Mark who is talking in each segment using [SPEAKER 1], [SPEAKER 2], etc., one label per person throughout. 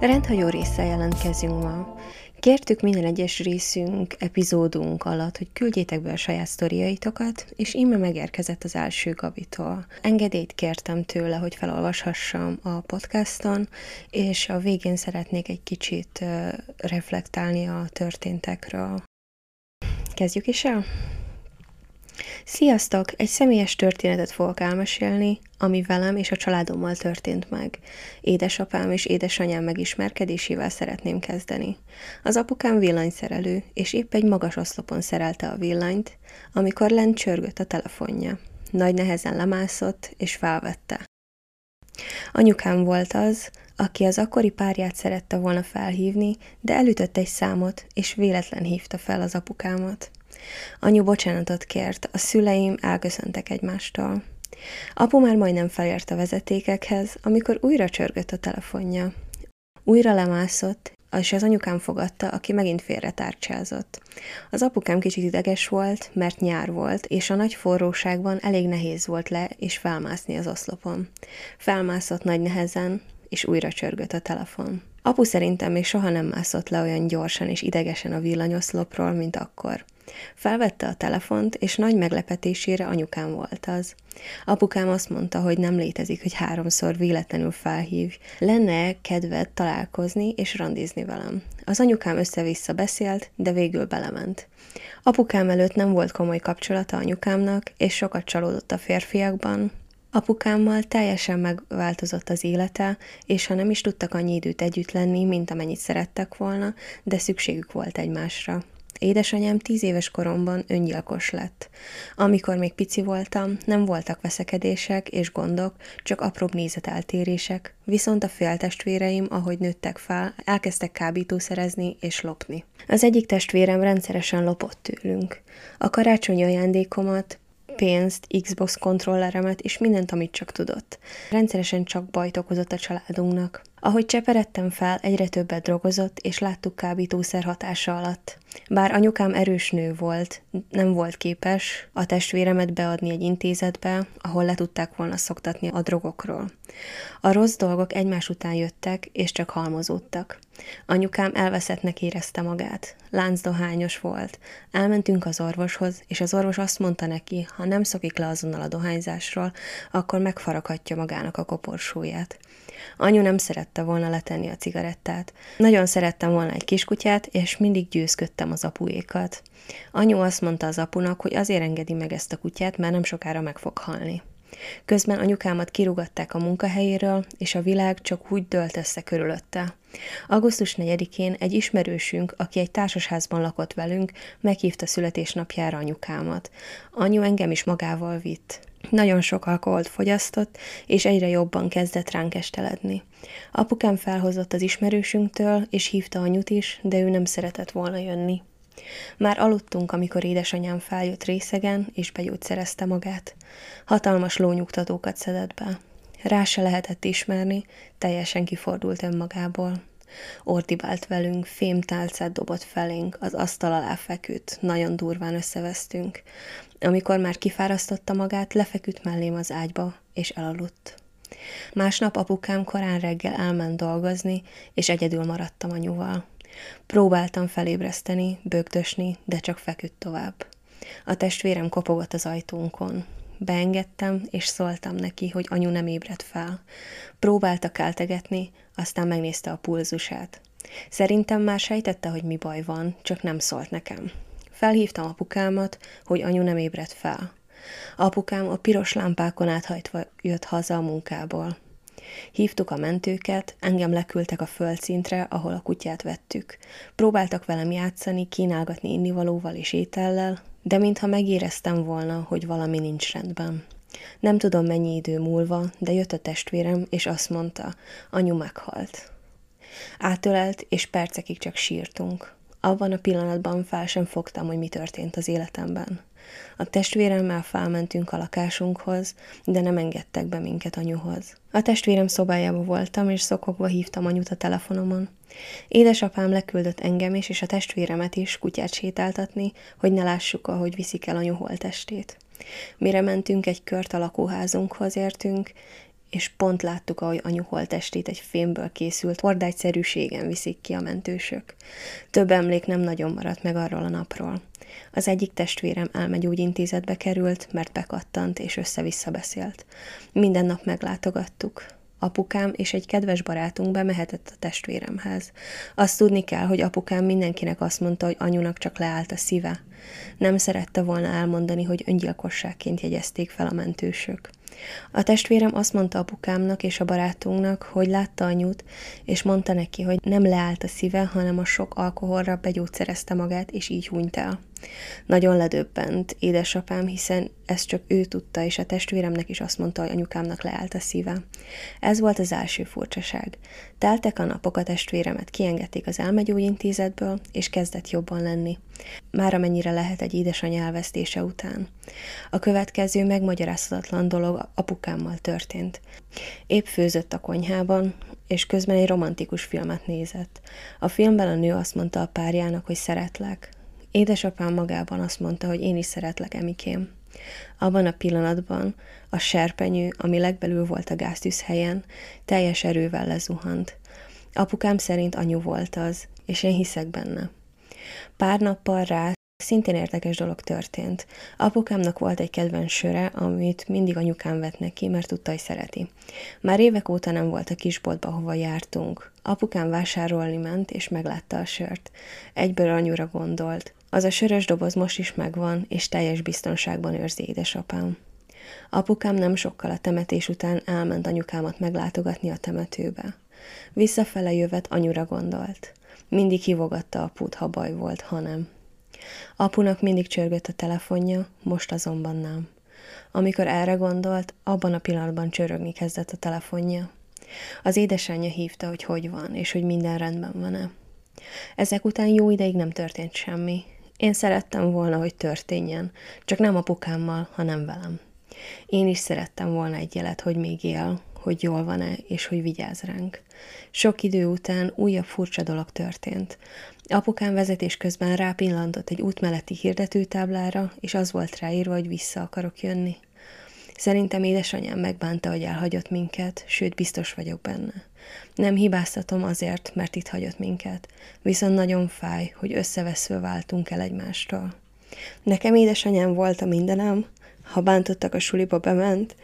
[SPEAKER 1] Rendhagyó résszel jelentkezünk ma. Kértük minden egyes részünk, epizódunk alatt, hogy küldjétek be a saját sztoriaitokat, és íme megérkezett az első Gabitól. Engedélyt kértem tőle, hogy felolvashassam a podcaston, és a végén szeretnék egy kicsit reflektálni a történtekről. Kezdjük is el? Sziasztok! Egy személyes történetet fogok elmesélni, ami velem és a családommal történt meg. Édesapám és édesanyám megismerkedésével szeretném kezdeni. Az apukám villanyszerelő, és épp egy magas oszlopon szerelte a villanyt, amikor lent csörgött a telefonja. Nagy nehezen lemászott, és felvette. Anyukám volt az, aki az akkori párját szerette volna felhívni, de elütött egy számot, és véletlen hívta fel az apukámat. Anyu bocsánatot kért, a szüleim elköszöntek egymástól. Apu már majdnem felért a vezetékekhez, amikor újra csörgött a telefonja. Újra lemászott, és az anyukám fogadta, aki megint félre tárcsázott. Az apukám kicsit ideges volt, mert nyár volt, és a nagy forróságban elég nehéz volt le és felmászni az oszlopon. Felmászott nagy nehezen, és újra csörgött a telefon. Apu szerintem még soha nem mászott le olyan gyorsan és idegesen a villanyoszlopról, mint akkor. Felvette a telefont, és nagy meglepetésére anyukám volt az. Apukám azt mondta, hogy nem létezik, hogy háromszor véletlenül felhív. Lenne kedved találkozni és randizni velem. Az anyukám össze-vissza beszélt, de végül belement. Apukám előtt nem volt komoly kapcsolata anyukámnak, és sokat csalódott a férfiakban, Apukámmal teljesen megváltozott az élete, és ha nem is tudtak annyi időt együtt lenni, mint amennyit szerettek volna, de szükségük volt egymásra. Édesanyám tíz éves koromban öngyilkos lett. Amikor még pici voltam, nem voltak veszekedések és gondok, csak apróbb nézeteltérések, viszont a féltestvéreim, ahogy nőttek fel, elkezdtek kábítószerezni és lopni. Az egyik testvérem rendszeresen lopott tőlünk. A karácsonyi ajándékomat pénzt, Xbox kontrolleremet és mindent, amit csak tudott. Rendszeresen csak bajt okozott a családunknak. Ahogy cseperedtem fel, egyre többet drogozott, és láttuk kábítószer hatása alatt. Bár anyukám erős nő volt, nem volt képes a testvéremet beadni egy intézetbe, ahol le tudták volna szoktatni a drogokról. A rossz dolgok egymás után jöttek, és csak halmozódtak. Anyukám elveszettnek érezte magát. Láncdohányos volt. Elmentünk az orvoshoz, és az orvos azt mondta neki, ha nem szokik le azonnal a dohányzásról, akkor megfaraghatja magának a koporsóját. Anyu nem szerette volna letenni a cigarettát. Nagyon szerettem volna egy kiskutyát, és mindig győzködtem az apuékat. Anyu azt mondta az apunak, hogy azért engedi meg ezt a kutyát, mert nem sokára meg fog halni. Közben anyukámat kirugatták a munkahelyéről, és a világ csak úgy dölt össze körülötte. Augusztus 4-én egy ismerősünk, aki egy társasházban lakott velünk, meghívta születésnapjára anyukámat. Anyu engem is magával vitt. Nagyon sok alkoholt fogyasztott, és egyre jobban kezdett ránk esteledni. Apukám felhozott az ismerősünktől, és hívta anyut is, de ő nem szeretett volna jönni. Már aludtunk, amikor édesanyám feljött részegen, és begyógyszerezte magát. Hatalmas lónyugtatókat szedett be. Rá se lehetett ismerni, teljesen kifordult önmagából. Ordibált velünk, fémtálcát dobott felénk, az asztal alá feküdt, nagyon durván összevesztünk. Amikor már kifárasztotta magát, lefeküdt mellém az ágyba, és elaludt. Másnap apukám korán reggel elment dolgozni, és egyedül maradtam anyuval. Próbáltam felébreszteni, bögdösni, de csak feküdt tovább. A testvérem kopogott az ajtónkon. Beengedtem, és szóltam neki, hogy anyu nem ébredt fel. Próbálta keltegetni, aztán megnézte a pulzusát. Szerintem már sejtette, hogy mi baj van, csak nem szólt nekem. Felhívtam apukámat, hogy anyu nem ébredt fel. Apukám a piros lámpákon áthajtva jött haza a munkából. Hívtuk a mentőket, engem leküldtek a földszintre, ahol a kutyát vettük. Próbáltak velem játszani, kínálgatni innivalóval és étellel, de mintha megéreztem volna, hogy valami nincs rendben. Nem tudom mennyi idő múlva, de jött a testvérem, és azt mondta, anyu meghalt. Átölelt, és percekig csak sírtunk. Abban a pillanatban fel sem fogtam, hogy mi történt az életemben. A testvéremmel felmentünk a lakásunkhoz, de nem engedtek be minket anyuhoz. A testvérem szobájába voltam, és szokogva hívtam anyut a telefonomon. Édesapám leküldött engem is, és a testvéremet is kutyát sétáltatni, hogy ne lássuk, ahogy viszik el anyu holtestét. Mire mentünk, egy kört a lakóházunkhoz értünk, és pont láttuk, ahogy anyu holtestét egy fémből készült hordágyszerűségen viszik ki a mentősök. Több emlék nem nagyon maradt meg arról a napról. Az egyik testvérem elmegyógyintézetbe került, mert bekattant és össze-vissza beszélt. Minden nap meglátogattuk. Apukám és egy kedves barátunk bemehetett a testvéremhez. Azt tudni kell, hogy apukám mindenkinek azt mondta, hogy anyunak csak leállt a szíve. Nem szerette volna elmondani, hogy öngyilkosságként jegyezték fel a mentősök. A testvérem azt mondta apukámnak és a barátunknak, hogy látta anyut, és mondta neki, hogy nem leállt a szíve, hanem a sok alkoholra begyógyszerezte magát, és így hunyt el. Nagyon ledöbbent édesapám, hiszen ezt csak ő tudta, és a testvéremnek is azt mondta, hogy anyukámnak leállt a szíve. Ez volt az első furcsaság. Teltek a napok, a testvéremet kiengedték az elmegyógyintézetből, és kezdett jobban lenni. Már amennyire lehet egy édesanyja elvesztése után. A következő megmagyarázhatatlan dolog apukámmal történt. Épp főzött a konyhában, és közben egy romantikus filmet nézett. A filmben a nő azt mondta a párjának, hogy szeretlek. Édesapám magában azt mondta, hogy én is szeretlek, Emikém. Abban a pillanatban a serpenyő, ami legbelül volt a gáztűz helyen, teljes erővel lezuhant. Apukám szerint anyu volt az, és én hiszek benne. Pár nappal rá Szintén érdekes dolog történt. Apukámnak volt egy kedvenc söre, amit mindig anyukám vett neki, mert tudta, hogy szereti. Már évek óta nem volt a kisboltba, hova jártunk. Apukám vásárolni ment, és meglátta a sört. Egyből anyura gondolt. Az a sörös doboz most is megvan, és teljes biztonságban őrzi édesapám. Apukám nem sokkal a temetés után elment anyukámat meglátogatni a temetőbe. Visszafele jövet anyura gondolt. Mindig hívogatta aput, ha baj volt, ha nem. Apunak mindig csörgött a telefonja, most azonban nem. Amikor erre gondolt, abban a pillanatban csörögni kezdett a telefonja. Az édesanyja hívta, hogy hogy van, és hogy minden rendben van-e. Ezek után jó ideig nem történt semmi. Én szerettem volna, hogy történjen, csak nem apukámmal, hanem velem. Én is szerettem volna egy jelet, hogy még él, hogy jól van-e, és hogy vigyáz ránk. Sok idő után újabb furcsa dolog történt. Apukám vezetés közben rápillantott egy útmeleti hirdetőtáblára, és az volt ráírva, hogy vissza akarok jönni. Szerintem édesanyám megbánta, hogy elhagyott minket, sőt, biztos vagyok benne. Nem hibáztatom azért, mert itt hagyott minket, viszont nagyon fáj, hogy összeveszve váltunk el egymástól. Nekem édesanyám volt a mindenem, ha bántottak a suliba bement,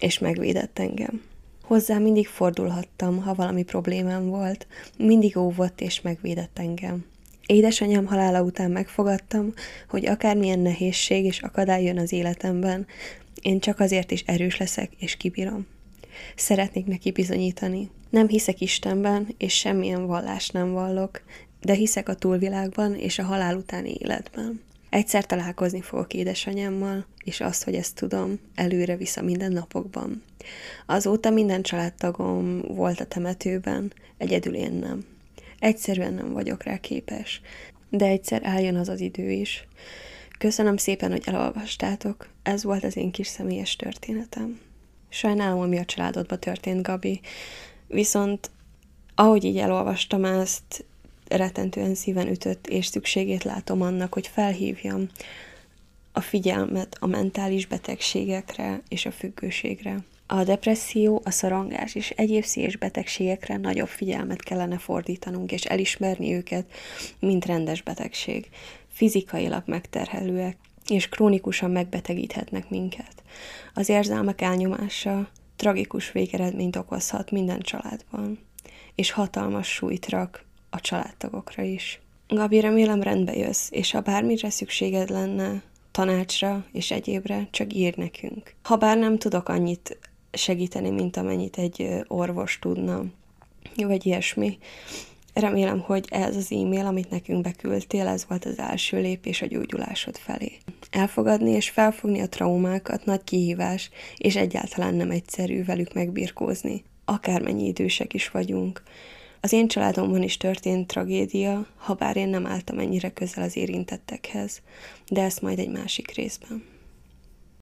[SPEAKER 1] és megvédett engem. Hozzá mindig fordulhattam, ha valami problémám volt, mindig óvott és megvédett engem. Édesanyám halála után megfogadtam, hogy akármilyen nehézség és akadály jön az életemben, én csak azért is erős leszek és kibírom. Szeretnék neki bizonyítani. Nem hiszek Istenben, és semmilyen vallást nem vallok, de hiszek a túlvilágban és a halál utáni életben. Egyszer találkozni fogok édesanyámmal, és azt, hogy ezt tudom, előre vissza minden napokban. Azóta minden családtagom volt a temetőben, egyedül én nem. Egyszerűen nem vagyok rá képes, de egyszer eljön az az idő is. Köszönöm szépen, hogy elolvastátok, ez volt az én kis személyes történetem. Sajnálom, ami a családodba történt, Gabi, viszont ahogy így elolvastam ezt, retentően szíven ütött, és szükségét látom annak, hogy felhívjam a figyelmet a mentális betegségekre és a függőségre. A depresszió, a szorongás és egyéb szíves betegségekre nagyobb figyelmet kellene fordítanunk, és elismerni őket, mint rendes betegség. Fizikailag megterhelőek, és krónikusan megbetegíthetnek minket. Az érzelmek elnyomása tragikus végeredményt okozhat minden családban, és hatalmas súlyt rak a családtagokra is. Gabi, remélem rendbe jössz, és ha bármire szükséged lenne, tanácsra és egyébre, csak ír nekünk. Ha bár nem tudok annyit segíteni, mint amennyit egy orvos tudna, vagy ilyesmi, remélem, hogy ez az e-mail, amit nekünk beküldtél, ez volt az első lépés a gyógyulásod felé. Elfogadni és felfogni a traumákat nagy kihívás, és egyáltalán nem egyszerű velük megbirkózni. Akármennyi idősek is vagyunk. Az én családomban is történt tragédia, ha bár én nem álltam ennyire közel az érintettekhez, de ezt majd egy másik részben.